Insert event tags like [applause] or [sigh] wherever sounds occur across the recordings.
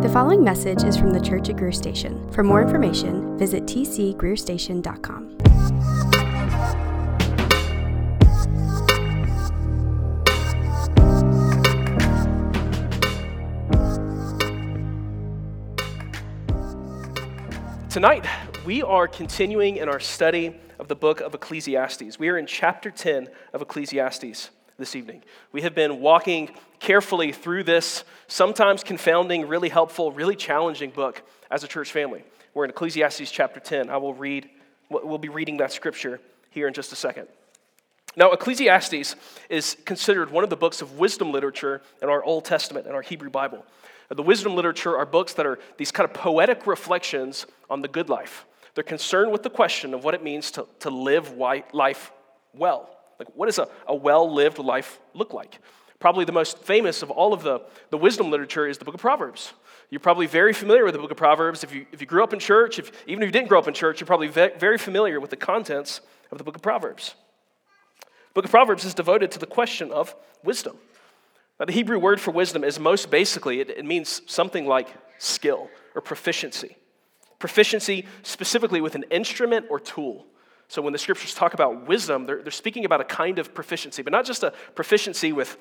The following message is from the Church at Greer Station. For more information, visit tcgreerstation.com. Tonight, we are continuing in our study of the book of Ecclesiastes. We are in chapter 10 of Ecclesiastes this evening. We have been walking carefully through this, sometimes confounding, really helpful, really challenging book as a church family. We're in Ecclesiastes chapter 10. I will read, we'll be reading that scripture here in just a second. Now, Ecclesiastes is considered one of the books of wisdom literature in our Old Testament, in our Hebrew Bible. The wisdom literature are books that are these kind of poetic reflections on the good life. They're concerned with the question of what it means to, to live life well. Like, what does a, a well lived life look like? Probably the most famous of all of the, the wisdom literature is the book of Proverbs. You're probably very familiar with the book of Proverbs. If you, if you grew up in church, if, even if you didn't grow up in church, you're probably ve- very familiar with the contents of the book of Proverbs. The book of Proverbs is devoted to the question of wisdom. Now, the Hebrew word for wisdom is most basically, it, it means something like skill or proficiency. Proficiency specifically with an instrument or tool. So when the scriptures talk about wisdom, they're, they're speaking about a kind of proficiency, but not just a proficiency with,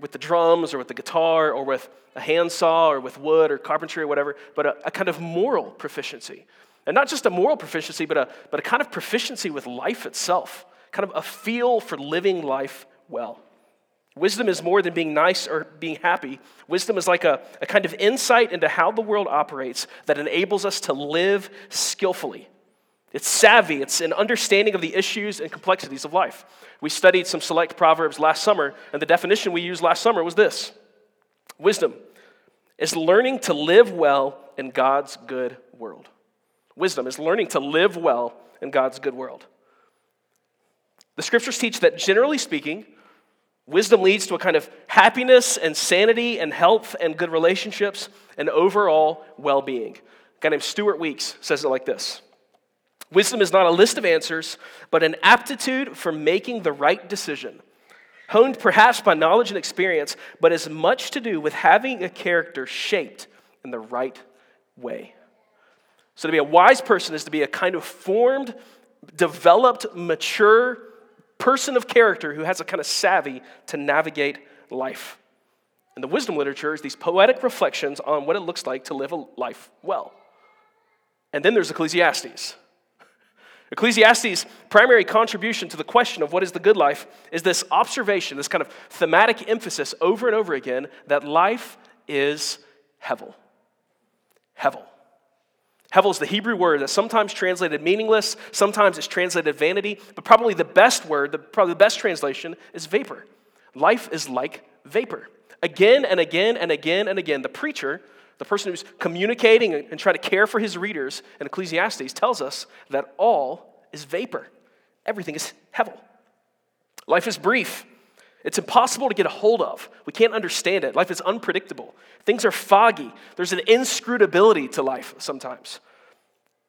with the drums or with the guitar or with a handsaw or with wood or carpentry or whatever, but a, a kind of moral proficiency. And not just a moral proficiency, but a, but a kind of proficiency with life itself, kind of a feel for living life well. Wisdom is more than being nice or being happy. Wisdom is like a, a kind of insight into how the world operates that enables us to live skillfully it's savvy, it's an understanding of the issues and complexities of life. We studied some select proverbs last summer, and the definition we used last summer was this Wisdom is learning to live well in God's good world. Wisdom is learning to live well in God's good world. The scriptures teach that generally speaking, wisdom leads to a kind of happiness and sanity and health and good relationships and overall well being. A guy named Stuart Weeks says it like this. Wisdom is not a list of answers, but an aptitude for making the right decision, honed perhaps by knowledge and experience, but has much to do with having a character shaped in the right way. So, to be a wise person is to be a kind of formed, developed, mature person of character who has a kind of savvy to navigate life. And the wisdom literature is these poetic reflections on what it looks like to live a life well. And then there's Ecclesiastes. Ecclesiastes' primary contribution to the question of what is the good life is this observation, this kind of thematic emphasis over and over again that life is hevel. Hevel. Hevel is the Hebrew word that's sometimes translated meaningless, sometimes it's translated vanity, but probably the best word, the, probably the best translation is vapor. Life is like vapor. Again and again and again and again, the preacher, the person who's communicating and trying to care for his readers in Ecclesiastes, tells us that all is vapor. Everything is hevel. Life is brief. It's impossible to get a hold of. We can't understand it. Life is unpredictable. Things are foggy. There's an inscrutability to life sometimes.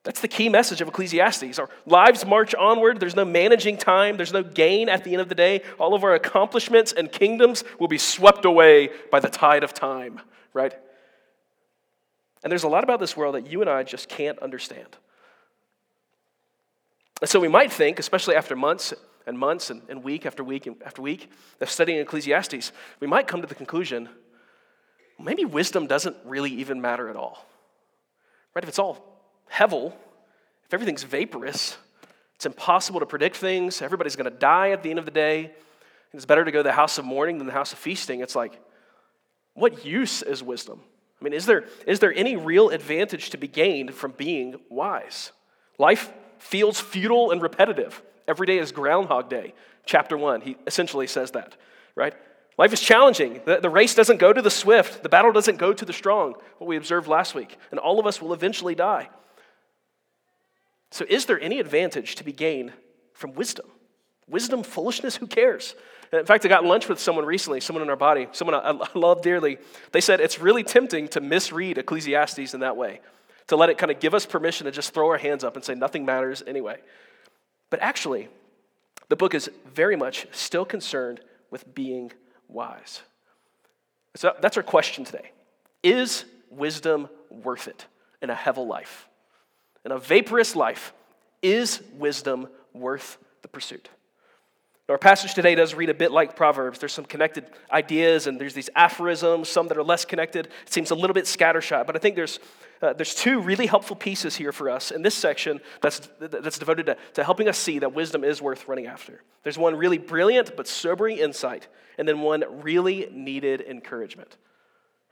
That's the key message of Ecclesiastes. Our lives march onward. There's no managing time. There's no gain at the end of the day. All of our accomplishments and kingdoms will be swept away by the tide of time, right? And there's a lot about this world that you and I just can't understand. And so we might think, especially after months and months and, and week after week and after week of studying Ecclesiastes, we might come to the conclusion maybe wisdom doesn't really even matter at all. Right? If it's all hevel, if everything's vaporous, it's impossible to predict things, everybody's going to die at the end of the day, it's better to go to the house of mourning than the house of feasting. It's like, what use is wisdom? I mean, is there, is there any real advantage to be gained from being wise? Life feels futile and repetitive. Every day is Groundhog Day. Chapter 1, he essentially says that, right? Life is challenging. The, the race doesn't go to the swift, the battle doesn't go to the strong, what we observed last week. And all of us will eventually die. So, is there any advantage to be gained from wisdom? Wisdom, foolishness, who cares? In fact, I got lunch with someone recently, someone in our body, someone I love dearly. They said it's really tempting to misread Ecclesiastes in that way, to let it kind of give us permission to just throw our hands up and say nothing matters anyway. But actually, the book is very much still concerned with being wise. So that's our question today. Is wisdom worth it in a hevel life? In a vaporous life, is wisdom worth the pursuit? Our passage today does read a bit like Proverbs. There's some connected ideas and there's these aphorisms, some that are less connected. It seems a little bit scattershot, but I think there's, uh, there's two really helpful pieces here for us in this section that's, that's devoted to, to helping us see that wisdom is worth running after. There's one really brilliant but sobering insight, and then one really needed encouragement.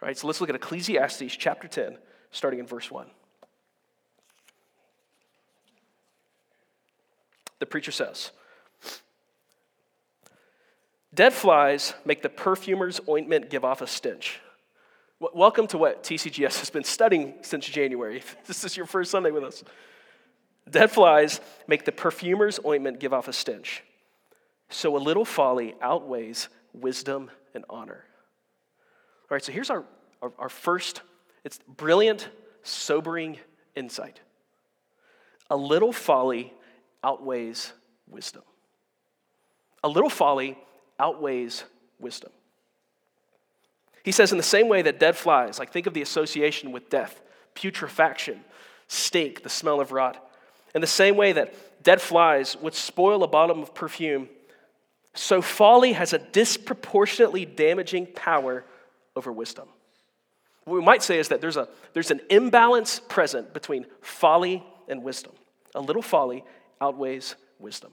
All right, so let's look at Ecclesiastes chapter 10, starting in verse 1. The preacher says, Dead flies make the perfumer's ointment give off a stench. welcome to what TCGS has been studying since January. [laughs] This is your first Sunday with us. Dead flies make the perfumer's ointment give off a stench. So a little folly outweighs wisdom and honor. All right, so here's our, our, our first, it's brilliant, sobering insight. A little folly outweighs wisdom. A little folly outweighs wisdom. He says, in the same way that dead flies, like think of the association with death, putrefaction, stink, the smell of rot. In the same way that dead flies would spoil a bottle of perfume, so folly has a disproportionately damaging power over wisdom. What we might say is that there's, a, there's an imbalance present between folly and wisdom. A little folly outweighs wisdom.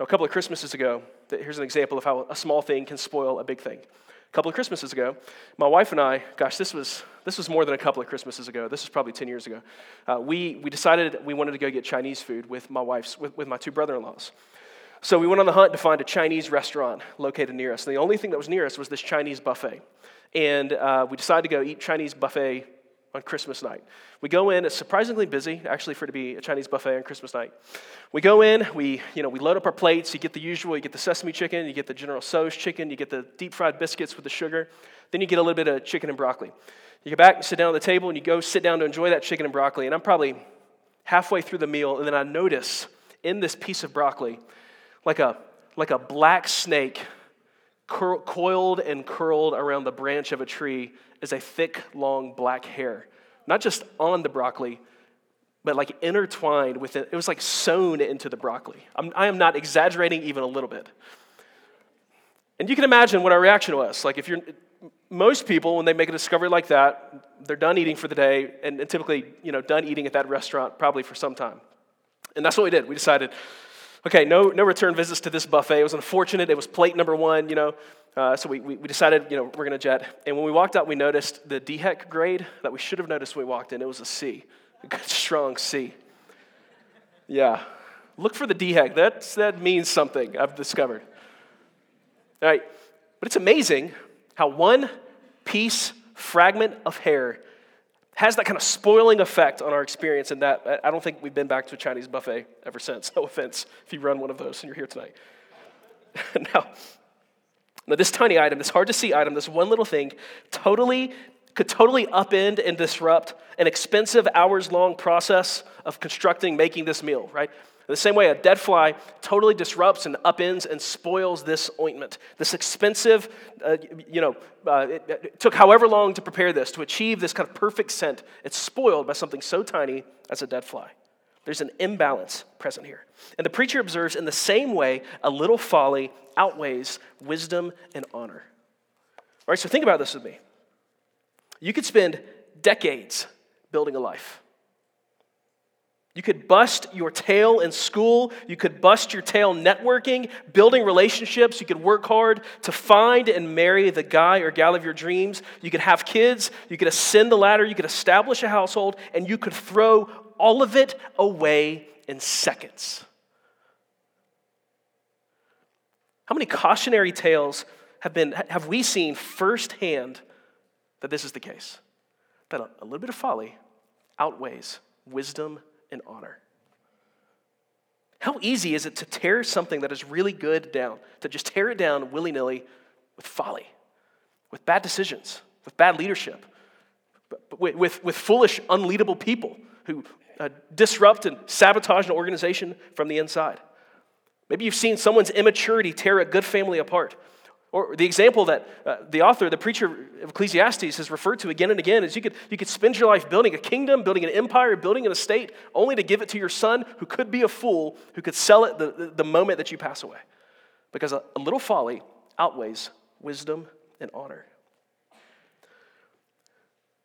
Now, a couple of Christmases ago, here's an example of how a small thing can spoil a big thing. A couple of Christmases ago, my wife and I, gosh, this was, this was more than a couple of Christmases ago. This was probably 10 years ago. Uh, we, we decided we wanted to go get Chinese food with my wife's, with, with my two brother in laws. So we went on the hunt to find a Chinese restaurant located near us. And the only thing that was near us was this Chinese buffet. And uh, we decided to go eat Chinese buffet on Christmas night. We go in, it's surprisingly busy, actually, for it to be a Chinese buffet on Christmas night. We go in, we, you know, we load up our plates, you get the usual, you get the sesame chicken, you get the General Tso's chicken, you get the deep fried biscuits with the sugar, then you get a little bit of chicken and broccoli. You get back, you sit down at the table, and you go sit down to enjoy that chicken and broccoli. And I'm probably halfway through the meal, and then I notice in this piece of broccoli, like a, like a black snake cur- coiled and curled around the branch of a tree is a thick, long black hair. Not just on the broccoli, but like intertwined with it. It was like sewn into the broccoli. I'm, I am not exaggerating even a little bit. And you can imagine what our reaction was. Like, if you're, most people, when they make a discovery like that, they're done eating for the day, and, and typically, you know, done eating at that restaurant probably for some time. And that's what we did. We decided, okay, no, no return visits to this buffet. It was unfortunate. It was plate number one, you know. Uh, so we, we, we, decided, you know, we're going to jet. And when we walked out, we noticed the DHEC grade that we should have noticed when we walked in. It was a C, a good, strong C. Yeah. Look for the DHEC. That's, that means something, I've discovered. All right. But it's amazing how one piece, fragment of hair has that kind of spoiling effect on our experience. And that I don't think we've been back to a Chinese buffet ever since. [laughs] No offense if you run one of those and you're here tonight. [laughs] now, now, this tiny item, this hard to see item, this one little thing, totally could totally upend and disrupt an expensive hours long process of constructing, making this meal, right? The same way, a dead fly totally disrupts and upends and spoils this ointment. This expensive, uh, you know, uh, it, it took however long to prepare this, to achieve this kind of perfect scent. It's spoiled by something so tiny as a dead fly. There's an imbalance present here. And the preacher observes in the same way, a little folly outweighs wisdom and honor. All right, so think about this with me. You could spend decades building a life. You could bust your tail in school. You could bust your tail networking, building relationships. You could work hard to find and marry the guy or gal of your dreams. You could have kids. You could ascend the ladder. You could establish a household, and you could throw all of it away in seconds. How many cautionary tales have, been, have we seen firsthand that this is the case? That a, little bit of folly outweighs wisdom and honor. How easy is it to tear something that is really good down, to just tear it down willy nilly with folly, with bad decisions, with bad leadership, with, with, with foolish, unleadable people who uh, disrupt and sabotage an organization from the inside. Maybe you've seen someone's immaturity tear a good family apart. Or the example that uh, the author, the preacher of Ecclesiastes has referred to again and again is you could, you could spend your life building a kingdom, building an empire, building an estate, only to give it to your son who could be a fool, who could sell it the, the, moment that you pass away. Because a, a little folly outweighs wisdom and honor.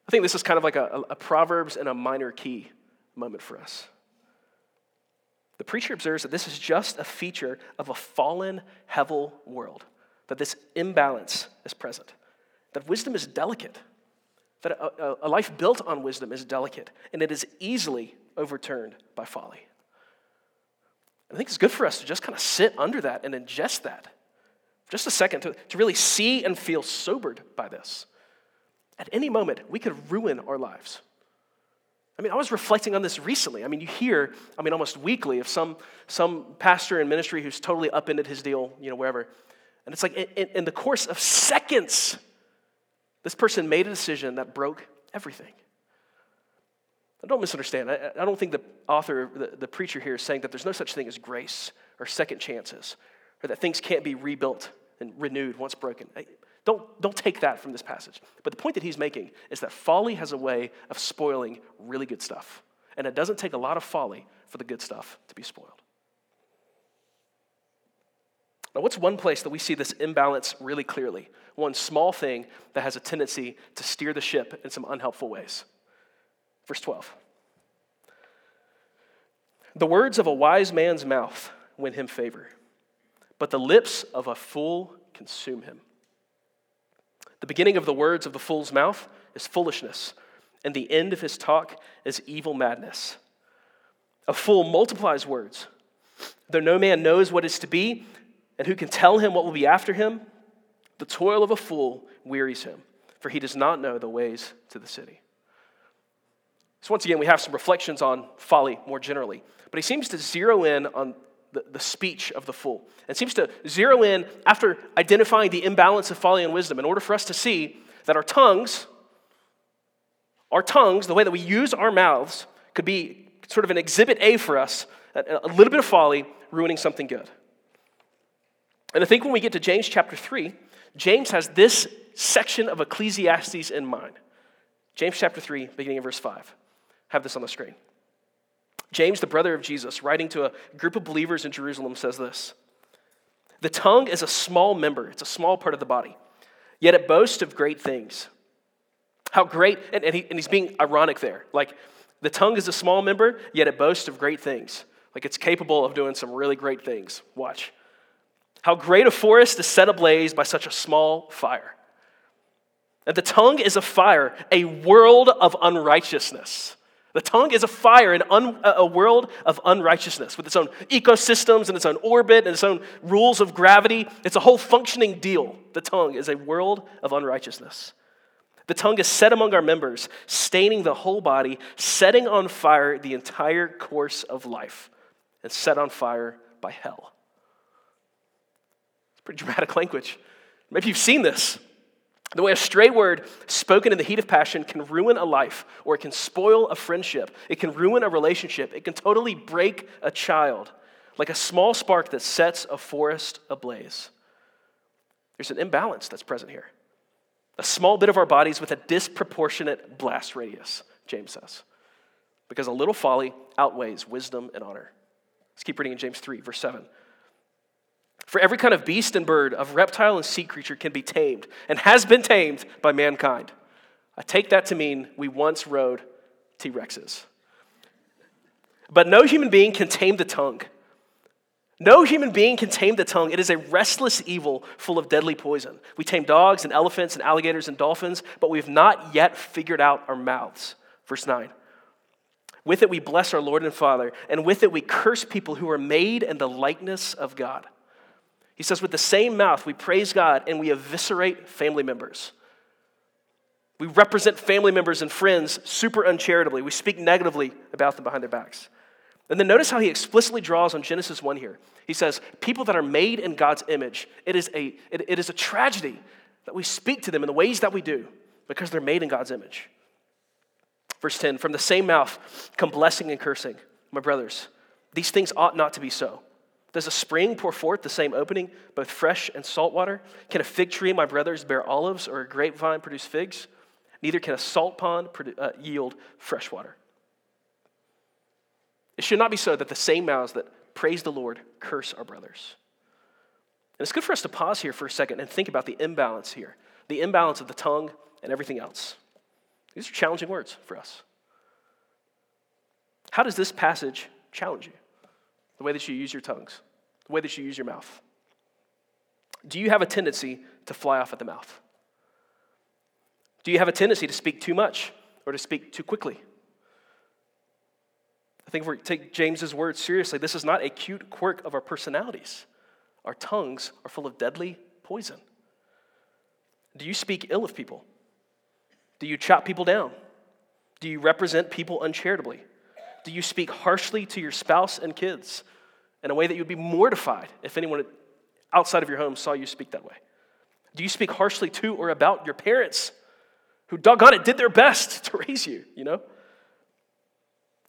I think this is kind of like a, a Proverbs and a minor key moment for us. The preacher observes that this is just a feature of a fallen, hevel world that this imbalance is present, that wisdom is delicate, that a, a, life built on wisdom is delicate, and it is easily overturned by folly. I think it's good for us to just kind of sit under that and ingest that. Just a second to, to really see and feel sobered by this. At any moment, we could ruin our lives. I mean, I was reflecting on this recently. I mean, you hear, I mean, almost weekly of some, some pastor in ministry who's totally upended his deal, you know, wherever. And it's like in, in the course of seconds, this person made a decision that broke everything. Now, don't misunderstand. I, I don't think the author, the, the preacher here is saying that there's no such thing as grace or second chances, or that things can't be rebuilt and renewed once broken. I, don't, don't take that from this passage. But the point that he's making is that folly has a way of spoiling really good stuff. And it doesn't take a lot of folly for the good stuff to be spoiled. Now, what's one place that we see this imbalance really clearly? One small thing that has a tendency to steer the ship in some unhelpful ways. Verse 12. The words of a wise man's mouth win him favor, but the lips of a fool consume him. The beginning of the words of the fool's mouth is foolishness, and the end of his talk is evil madness. A fool multiplies words. Though no man knows what is to be, and who can tell him what will be after him? The toil of a fool wearies him, for he does not know the ways to the city. So, once again, we have some reflections on folly more generally, but he seems to zero in on the, the speech of the fool and seems to zero in after identifying the imbalance of folly and wisdom in order for us to see that our tongues, our tongues, the way that we use our mouths, could be sort of an exhibit A for us, a little bit of folly ruining something good. And I think when we get to James chapter 3, James has this section of Ecclesiastes in mind. James chapter 3, beginning of verse 5. Have this on the screen. James, the brother of Jesus, writing to a group of believers in Jerusalem, says this The tongue is a small member, it's a small part of the body, yet it boasts of great things. How great, and, and, he, and he's being ironic there. Like, the tongue is a small member, yet it boasts of great things. Like, it's capable of doing some really great things. Watch. How great a forest is set ablaze by such a small fire. And the tongue is a fire, a world of unrighteousness. The tongue is a fire, an un, a world of unrighteousness with its own ecosystems and its own orbit and its own rules of gravity. It's a whole functioning deal. The tongue is a world of unrighteousness. The tongue is set among our members, staining the whole body, setting on fire the entire course of life, and set on fire by hell. Pretty dramatic language. Maybe you've seen this. The way a stray word spoken in the heat of passion can ruin a life, or it can spoil a friendship, it can ruin a relationship, it can totally break a child, like a small spark that sets a forest ablaze. There's an imbalance that's present here. A small bit of our bodies with a disproportionate blast radius, James says. Because a little folly outweighs wisdom and honor. Let's keep reading in James 3, verse 7. For every kind of beast and bird, of reptile and sea creature can be tamed and has been tamed by mankind. I take that to mean we once rode T Rexes. But no human being can tame the tongue. No human being can tame the tongue. It is a restless evil full of deadly poison. We tame dogs and elephants and alligators and dolphins, but we've not yet figured out our mouths. Verse 9. With it we bless our Lord and Father, and with it we curse people who are made in the likeness of God. He says, with the same mouth, we praise God and we eviscerate family members. We represent family members and friends super uncharitably. We speak negatively about them behind their backs. And then notice how he explicitly draws on Genesis 1 here. He says, People that are made in God's image, it is, a, it, it is a tragedy that we speak to them in the ways that we do because they're made in God's image. Verse 10 From the same mouth come blessing and cursing. My brothers, these things ought not to be so. Does a spring pour forth the same opening, both fresh and salt water? Can a fig tree, my brothers, bear olives, or a grapevine produce figs? Neither can a salt pond uh, yield fresh water. It should not be so that the same mouths that praise the Lord curse our brothers. And it's good for us to pause here for a second and think about the imbalance here the imbalance of the tongue and everything else. These are challenging words for us. How does this passage challenge you? The way that you use your tongues, the way that you use your mouth. Do you have a tendency to fly off at the mouth? Do you have a tendency to speak too much or to speak too quickly? I think if we take James's words seriously, this is not a cute quirk of our personalities. Our tongues are full of deadly poison. Do you speak ill of people? Do you chop people down? Do you represent people uncharitably? Do you speak harshly to your spouse and kids in a way that you would be mortified if anyone outside of your home saw you speak that way? Do you speak harshly to or about your parents who, doggone it, did their best [laughs] to raise you, you know?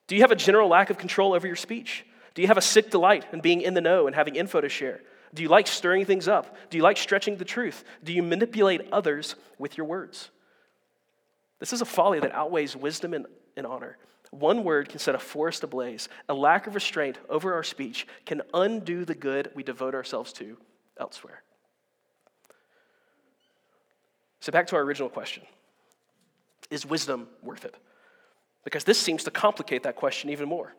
Do you have a general lack of control over your speech? Do you have a sick delight in being in the know and having info to share? Do you like stirring things up? Do you like stretching the truth? Do you manipulate others with your words? This is a folly that outweighs wisdom and, and honor. One word can set a forest ablaze. A lack of restraint over our speech can undo the good we devote ourselves to elsewhere. So, back to our original question Is wisdom worth it? Because this seems to complicate that question even more.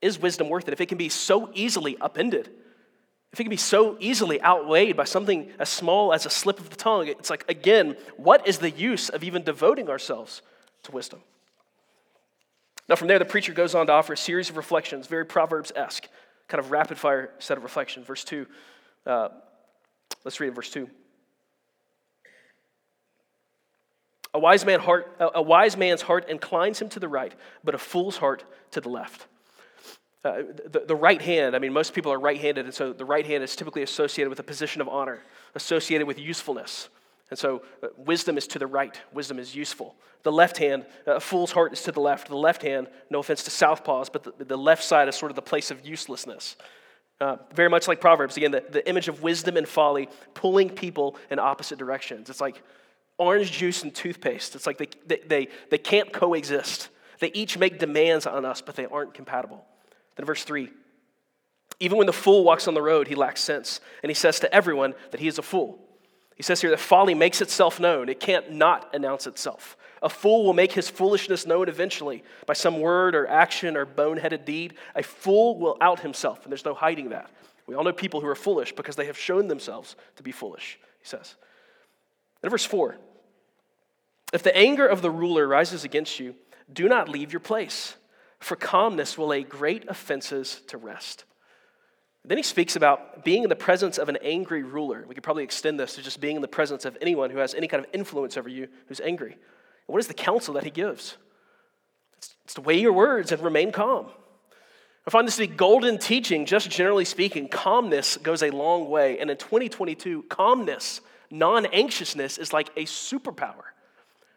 Is wisdom worth it if it can be so easily upended? If it can be so easily outweighed by something as small as a slip of the tongue, it's like, again, what is the use of even devoting ourselves to wisdom? Now, from there, the preacher goes on to offer a series of reflections, very Proverbs esque, kind of rapid fire set of reflection. Verse 2, uh, let's read verse 2. A wise, man heart, a wise man's heart inclines him to the right, but a fool's heart to the left. Uh, the, the right hand, I mean, most people are right handed, and so the right hand is typically associated with a position of honor, associated with usefulness. And so uh, wisdom is to the right, wisdom is useful. The left hand, a fool's heart is to the left. The left hand, no offense to southpaws, but the, the left side is sort of the place of uselessness. Uh, very much like Proverbs, again, the, the image of wisdom and folly pulling people in opposite directions. It's like orange juice and toothpaste. It's like they, they, they, they can't coexist. They each make demands on us, but they aren't compatible. Then, verse 3 Even when the fool walks on the road, he lacks sense, and he says to everyone that he is a fool. He says here that folly makes itself known, it can't not announce itself. A fool will make his foolishness known eventually by some word or action or boneheaded deed. A fool will out himself, and there's no hiding that. We all know people who are foolish because they have shown themselves to be foolish, he says. In verse 4, if the anger of the ruler rises against you, do not leave your place, for calmness will lay great offenses to rest. Then he speaks about being in the presence of an angry ruler. We could probably extend this to just being in the presence of anyone who has any kind of influence over you who's angry. And what is the counsel that he gives? It's, it's to weigh your words and remain calm. I find this to be golden teaching, just generally speaking. Calmness goes a long way. And in 2022, calmness, non anxiousness, is like a superpower.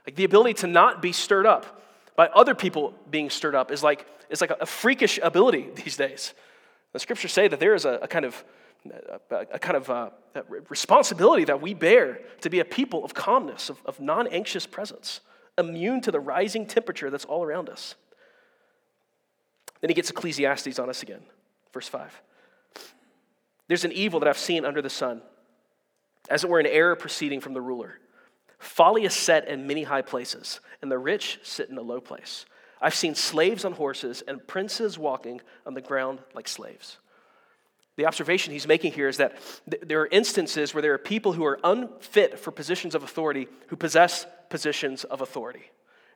Like the ability to not be stirred up by other people being stirred up is like, it's like a freakish ability these days. The scriptures say that there is a, a kind of a, a kind of uh, responsibility that we bear to be a people of calmness, of, of non anxious presence, immune to the rising temperature that's all around us. Then he gets Ecclesiastes on us again, verse 5. There's an evil that I've seen under the sun, as it were an error proceeding from the ruler. Folly is set in many high places, and the rich sit in a low place. I've seen slaves on horses and princes walking on the ground like slaves. The observation he's making here is that th- there are instances where there are people who are unfit for positions of authority who possess positions of authority.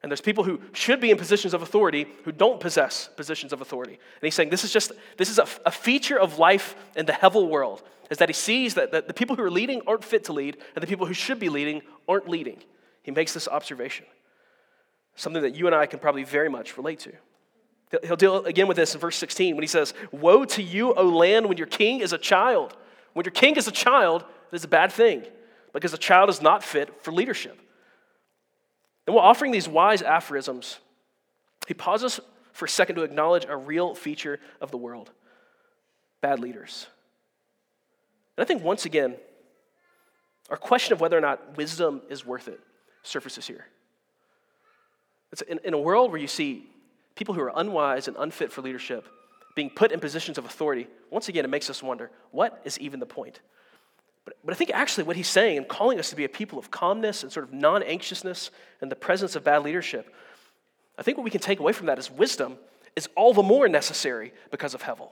And there's people who should be in positions of authority who don't possess positions of authority. And he's saying this is just this is a, feature of life in the Hevel world, is that he sees that, that the people who are leading aren't fit to lead, and the people who should be leading aren't leading. He makes this observation something that you and I can probably very much relate to. He'll deal again with this in verse 16 when he says, Woe to you, O land, when your king is a child. When your king is a child, it is a bad thing because a child is not fit for leadership. And while offering these wise aphorisms, he pauses for a second to acknowledge a real feature of the world bad leaders. And I think once again, our question of whether or not wisdom is worth it surfaces here. In, in a world where you see people who are unwise and unfit for leadership being put in positions of authority, once again, it makes us wonder what is even the point? But, but I think actually what he's saying and calling us to be a people of calmness and sort of non anxiousness in the presence of bad leadership, I think what we can take away from that is wisdom is all the more necessary because of Hevel.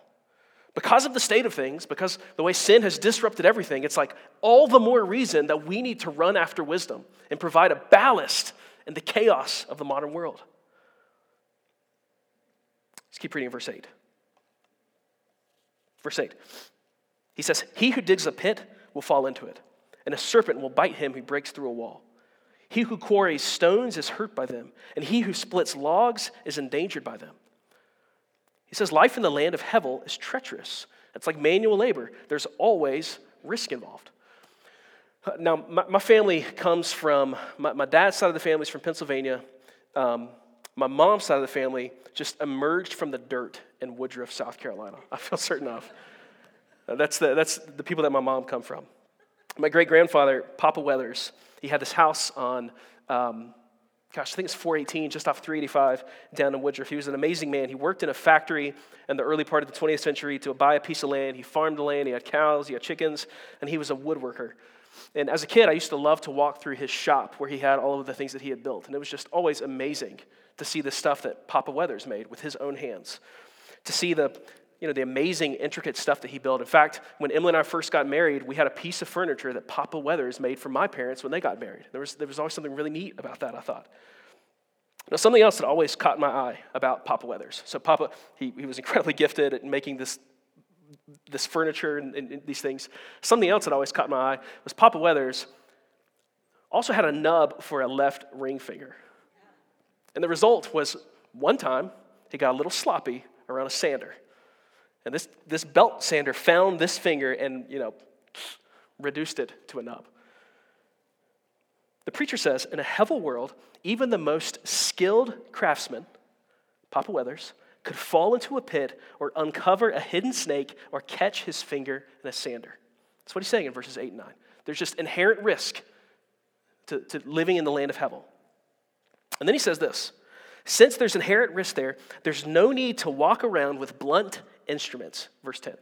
Because of the state of things, because the way sin has disrupted everything, it's like all the more reason that we need to run after wisdom and provide a ballast in the chaos of the modern world. Let's keep reading verse 8. Verse 8. He says, He who digs a pit will fall into it, and a serpent will bite him who breaks through a wall. He who quarries stones is hurt by them, and he who splits logs is endangered by them. He says, Life in the land of Hevel is treacherous. It's like manual labor, there's always risk involved. Now, my, my family comes from, my, my, dad's side of the family is from Pennsylvania. Um, my mom's side of the family just emerged from the dirt in Woodruff, South Carolina. [laughs] I feel certain of. Uh, that's the, that's the people that my mom come from. My great grandfather, Papa Weathers, he had this house on, um, gosh, I think it's 418, just off 385 down in Woodruff. He was an amazing man. He worked in a factory in the early part of the 20th century to buy a piece of land. He farmed the land, he had cows, he had chickens, and he was a woodworker. And as a kid, I used to love to walk through his shop where he had all of the things that he had built. And it was just always amazing to see the stuff that Papa Weathers made with his own hands, to see the, you know, the amazing, intricate stuff that he built. In fact, when Emily and I first got married, we had a piece of furniture that Papa Weathers made for my parents when they got married. There was, there was always something really neat about that, I thought. Now, something else that always caught my eye about Papa Weathers. So, Papa, he, he was incredibly [laughs] gifted at making this, this furniture and, and, these things. Something else that always caught my eye was Papa Weathers also had a nub for a left ring finger. And the result was one time he got a little sloppy around a sander. And this, this belt sander found this finger and, you know, reduced it to a nub. The preacher says, in a Hevel world, even the most skilled craftsman, Papa Weathers, could fall into a pit or uncover a hidden snake or catch his finger in a sander. That's what he's saying in verses 8 and 9. There's just inherent risk to, to living in the land of Hevel. And then he says this Since there's inherent risk there, there's no need to walk around with blunt instruments. Verse 10.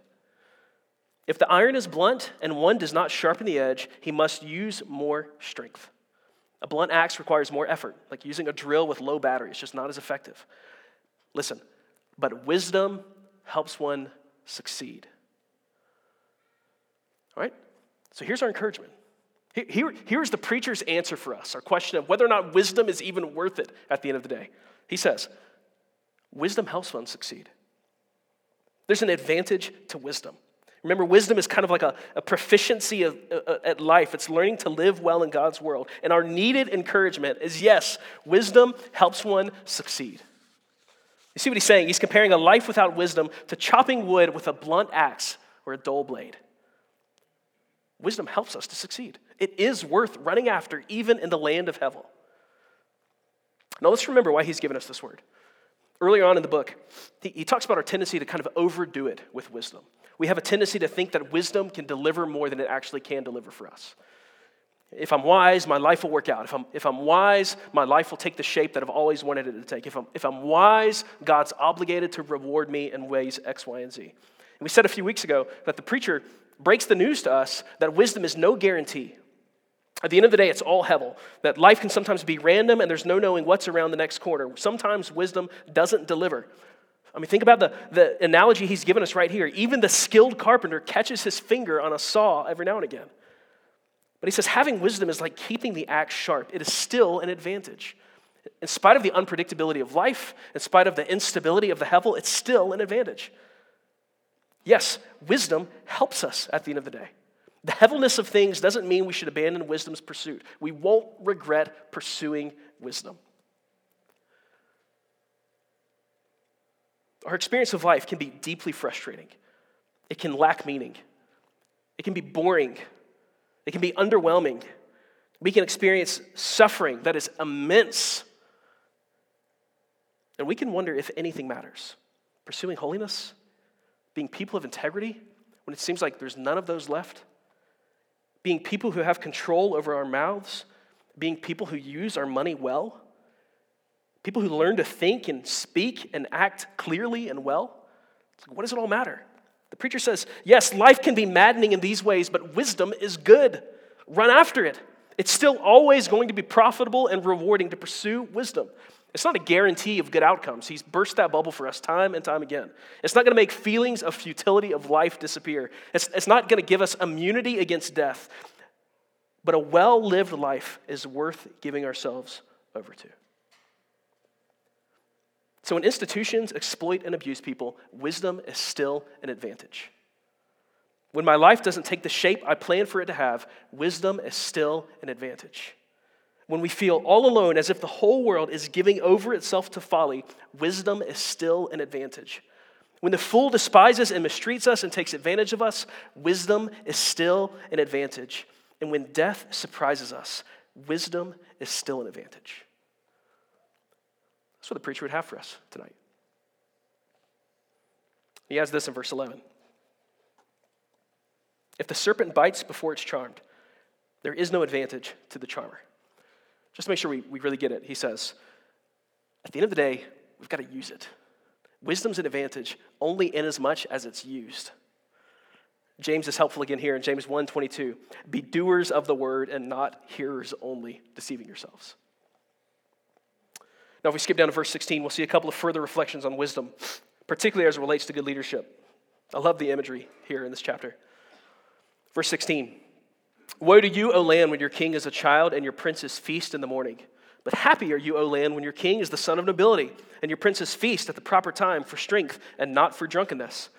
If the iron is blunt and one does not sharpen the edge, he must use more strength. A blunt axe requires more effort, like using a drill with low battery. It's just not as effective. Listen, but wisdom helps one succeed. All right? So here's our encouragement. Here, here's the preacher's answer for us our question of whether or not wisdom is even worth it at the end of the day. He says, Wisdom helps one succeed. There's an advantage to wisdom. Remember, wisdom is kind of like a, a proficiency of, uh, uh, at life. It's learning to live well in God's world. And our needed encouragement is yes, wisdom helps one succeed. You see what he's saying? He's comparing a life without wisdom to chopping wood with a blunt axe or a dull blade. Wisdom helps us to succeed. It is worth running after, even in the land of Hevel. Now let's remember why he's given us this word. Earlier on in the book, he, he talks about our tendency to kind of overdo it with wisdom. We have a tendency to think that wisdom can deliver more than it actually can deliver for us. If I'm wise, my life will work out. If I'm, if I'm wise, my life will take the shape that I've always wanted it to take. If I'm, if I'm wise, God's obligated to reward me in ways X, Y, and Z. And we said a few weeks ago that the preacher breaks the news to us that wisdom is no guarantee. At the end of the day, it's all hevel. That life can sometimes be random and there's no knowing what's around the next corner. Sometimes wisdom doesn't deliver. I mean, think about the, the analogy he's given us right here. Even the skilled carpenter catches his finger on a saw every now and again. But he says having wisdom is like keeping the axe sharp, it is still an advantage. In spite of the unpredictability of life, in spite of the instability of the hevel, it's still an advantage. Yes, wisdom helps us at the end of the day. The heaviness of things doesn't mean we should abandon wisdom's pursuit. We won't regret pursuing wisdom. Our experience of life can be deeply frustrating. It can lack meaning. It can be boring. It can be underwhelming. We can experience suffering that is immense. And we can wonder if anything matters. Pursuing holiness, being people of integrity, when it seems like there's none of those left. being people who have control over our mouths, being people who use our money well, people who learn to think and speak and act clearly and well. Like, what does it all matter? The preacher says, yes, life can be maddening in these ways, but wisdom is good. Run after it. It's still always going to be profitable and rewarding to pursue wisdom. It's not a guarantee of good outcomes. He's burst that bubble for us time and time again. It's not going to make feelings of futility of life disappear. It's, it's not going to give us immunity against death. But a well lived life is worth giving ourselves over to. So when institutions exploit and abuse people, wisdom is still an advantage. When my life doesn't take the shape I plan for it to have, wisdom is still an advantage. When we feel all alone as if the whole world is giving over itself to folly, wisdom is still an advantage. When the fool despises and mistreats us and takes advantage of us, wisdom is still an advantage. And when death surprises us, wisdom is still an advantage. That's what the preacher would have for us tonight. He has this in verse 11. If the serpent bites before it's charmed, there is no advantage to the charmer. Just to make sure we, we really get it, he says, at the end of the day, we've got to use it. Wisdom's an advantage only in as much as it's used. James is helpful again here in James 1:22. Be doers of the word and not hearers only, deceiving yourselves. Now, if we skip down to verse 16, we'll see a couple of further reflections on wisdom, particularly as it relates to good leadership. I love the imagery here in this chapter. Verse 16 Woe to you, O land, when your king is a child and your princes feast in the morning. But happy are you, O land, when your king is the son of nobility and your princes feast at the proper time for strength and not for drunkenness.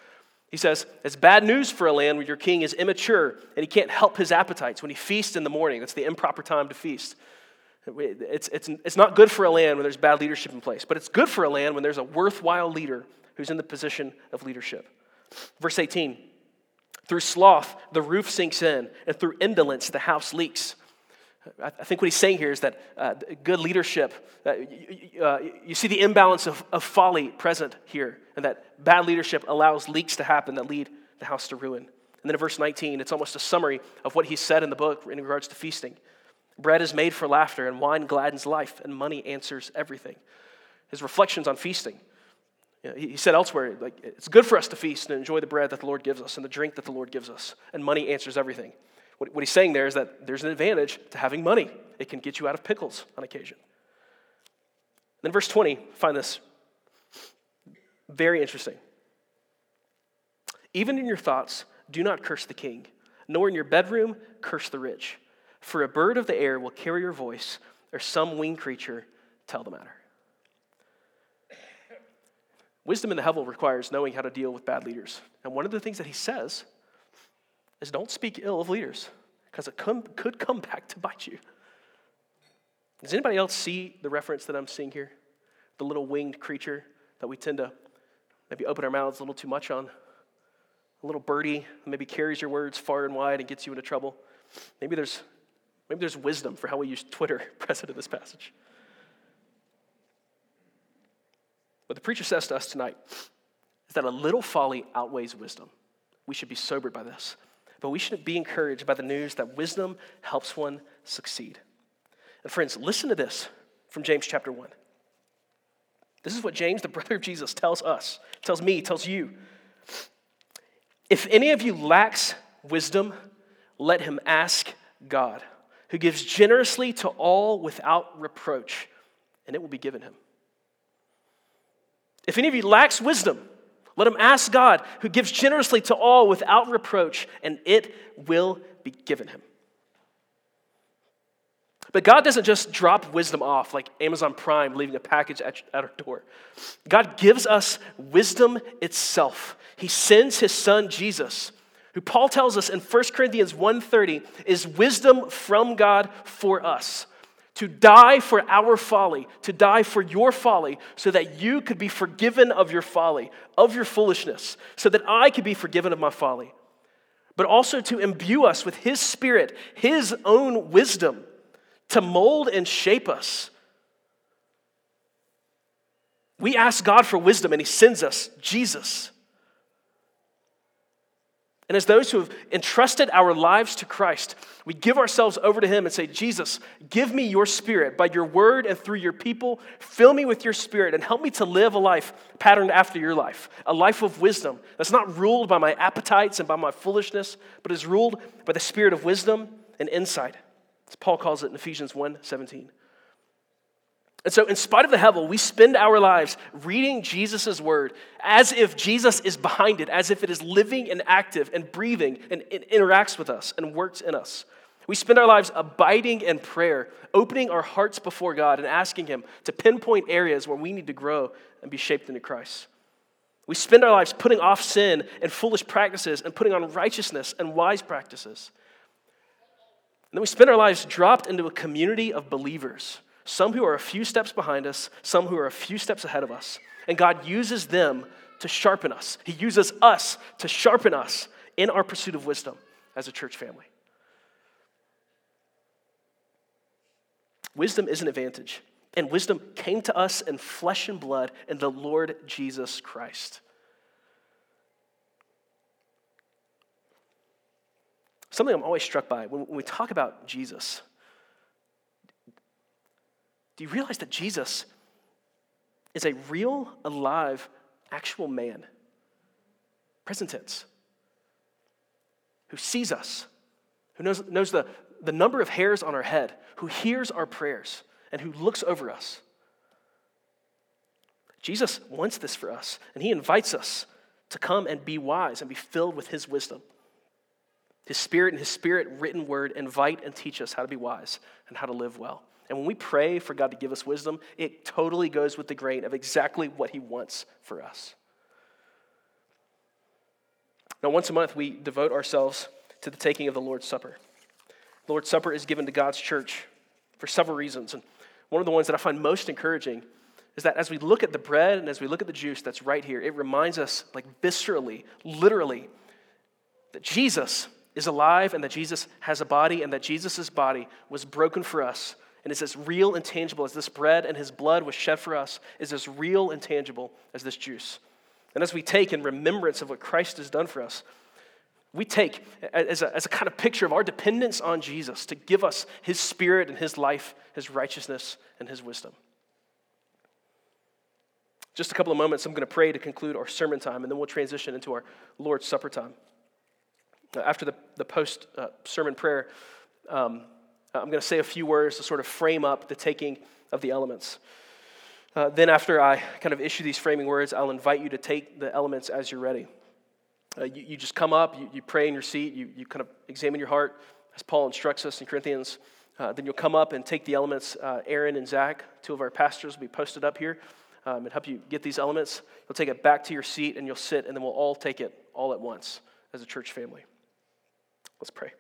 He says, It's bad news for a land when your king is immature and he can't help his appetites. When he feasts in the morning, that's the improper time to feast. It's, it's, it's not good for a land when there's bad leadership in place, but it's good for a land when there's a worthwhile leader who's in the position of leadership. Verse 18 Through sloth, the roof sinks in, and through indolence, the house leaks. I think what he's saying here is that uh, good leadership, uh, you, uh, you, see the imbalance of, of folly present here, and that bad leadership allows leaks to happen that lead the house to ruin. And then in verse 19, it's almost a summary of what he said in the book in regards to feasting. Bread is made for laughter, and wine gladdens life, and money answers everything. His reflections on feasting. He said elsewhere, like, it's good for us to feast and enjoy the bread that the Lord gives us and the drink that the Lord gives us, and money answers everything. What, what he's saying there is that there's an advantage to having money, it can get you out of pickles on occasion. Then, verse 20, find this very interesting. Even in your thoughts, do not curse the king, nor in your bedroom, curse the rich for a bird of the air will carry your voice, or some winged creature tell the matter. Wisdom in the hevel requires knowing how to deal with bad leaders. And one of the things that he says is don't speak ill of leaders, because it could come back to bite you. Does anybody else see the reference that I'm seeing here? The little winged creature that we tend to maybe open our mouths a little too much on. A little birdie that maybe carries your words far and wide and gets you into trouble. Maybe there's Maybe there's wisdom for how we use Twitter [laughs] present in this passage. What the preacher says to us tonight is that a little folly outweighs wisdom. We should be sobered by this. But we shouldn't be encouraged by the news that wisdom helps one succeed. And friends, listen to this from James chapter 1. This is what James, the [laughs] brother of Jesus, tells us, tells me, tells you. If any of you lacks wisdom, let him ask God who gives generously to all without reproach, and it will be given him. If any of you lacks wisdom, let him ask God, who gives generously to all without reproach, and it will be given him. But God doesn't just drop wisdom off like Amazon Prime leaving a package at, at our door. God gives us wisdom itself. He sends his son Jesus who Paul tells us in 1 Corinthians 1:30 is wisdom from God for us to die for our folly, to die for your folly, so that you could be forgiven of your folly, of your foolishness, so that I could be forgiven of my folly. But also to imbue us with His Spirit, His own wisdom, to mold and shape us. We ask God for wisdom, and He sends us Jesus. And as those who have entrusted our lives to Christ, we give ourselves over to Him and say, Jesus, give me your spirit by your word and through your people. Fill me with your spirit and help me to live a life patterned after your life, a life of wisdom that's not ruled by my appetites and by my foolishness, but is ruled by the spirit of wisdom and insight. As Paul calls it in Ephesians 1 17. And so, in spite of the hevel, we spend our lives reading Jesus' word as if Jesus is behind it, as if it is living and active and breathing and interacts with us and works in us. We spend our lives abiding in prayer, opening our hearts before God and asking Him to pinpoint areas where we need to grow and be shaped into Christ. We spend our lives putting off sin and foolish practices and putting on righteousness and wise practices. And then we spend our lives dropped into a community of believers some who are a few steps behind us, some who are a few steps ahead of us. And God uses them to sharpen us. He uses us to sharpen us in our pursuit of wisdom as a church family. Wisdom is an advantage, and wisdom came to us in flesh and blood in the Lord Jesus Christ. Something I'm always struck by when we talk about Jesus do you realize that Jesus is a real, alive, actual man? Present tense. Who sees us, who knows, knows the, the number of hairs on our head, who hears our prayers, and who looks over us. Jesus wants this for us, and he invites us to come and be wise and be filled with his wisdom. His spirit and his spirit written word invite and teach us how to be wise and how to live well. And when we pray for God to give us wisdom, it totally goes with the grain of exactly what He wants for us. Now, once a month, we devote ourselves to the taking of the Lord's Supper. The Lord's Supper is given to God's church for several reasons. And one of the ones that I find most encouraging is that as we look at the bread and as we look at the juice that's right here, it reminds us, like viscerally, literally, that Jesus is alive and that Jesus has a body and that Jesus' body was broken for us and it's as real and tangible as this bread and his blood was shed for us, is as real and tangible as this juice. And as we take in remembrance of what Christ has done for us, we take as a, as a kind of picture of our dependence on Jesus to give us his spirit and his life, his righteousness, and his wisdom. Just a couple of moments, I'm going to pray to conclude our sermon time, and then we'll transition into our Lord's Supper time. After the, the post uh, sermon prayer, um, I'm going to say a few words to sort of frame up the taking of the elements. Uh, then, after I kind of issue these framing words, I'll invite you to take the elements as you're ready. Uh, you, you, just come up, you, you, pray in your seat, you, you kind of examine your heart, as Paul instructs us in Corinthians. Uh, then you'll come up and take the elements. Uh, Aaron and Zach, two of our pastors, will be posted up here um, and help you get these elements. You'll take it back to your seat and you'll sit, and then we'll all take it all at once as a church family. Let's pray.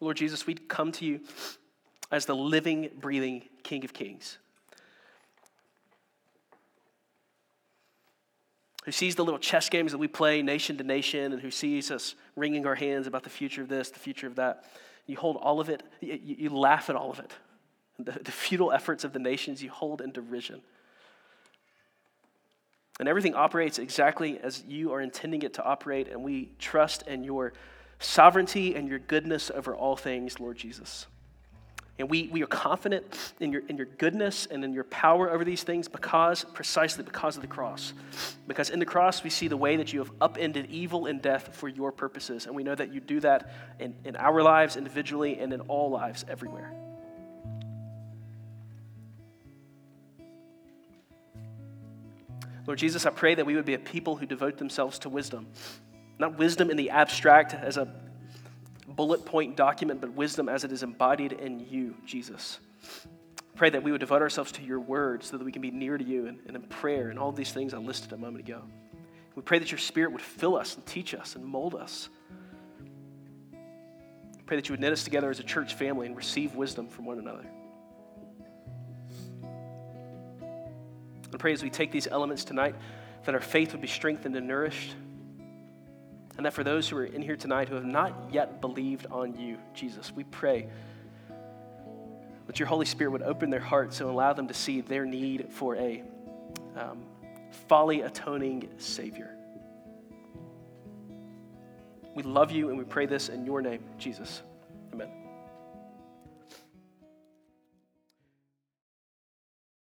Lord Jesus, we come to you as the living, breathing King of Kings. Who sees the little chess games that we play nation to nation and who sees us wringing our hands about the future of this, the future of that. You hold all of it, you, you laugh at all of it. The, the futile efforts of the nations you hold in derision. And everything operates exactly as you are intending it to operate, and we trust in your sovereignty and your goodness over all things, Lord Jesus. And we, we are confident in your, in your goodness and in your power over these things because, precisely because of the cross. Because in the cross, we see the way that you have upended evil and death for your purposes. And we know that you do that in, in our lives individually and in all lives everywhere. Lord Jesus, I pray that we would be a people who devote themselves to wisdom not wisdom in the abstract as a bullet point document, but wisdom as it is embodied in you, Jesus. Pray that we would devote ourselves to your word so that we can be near to you and, and in prayer and all these things I listed a moment ago. We pray that your spirit would fill us and teach us and mold us. Pray that you would knit us together as a church family and receive wisdom from one another. I pray as we take these elements tonight that our faith would be strengthened and nourished. And that for those who are in here tonight who have not yet believed on you, Jesus, we pray that your Holy Spirit would open their hearts and allow them to see their need for a um, folly atoning Savior. We love you and we pray this in your name, Jesus.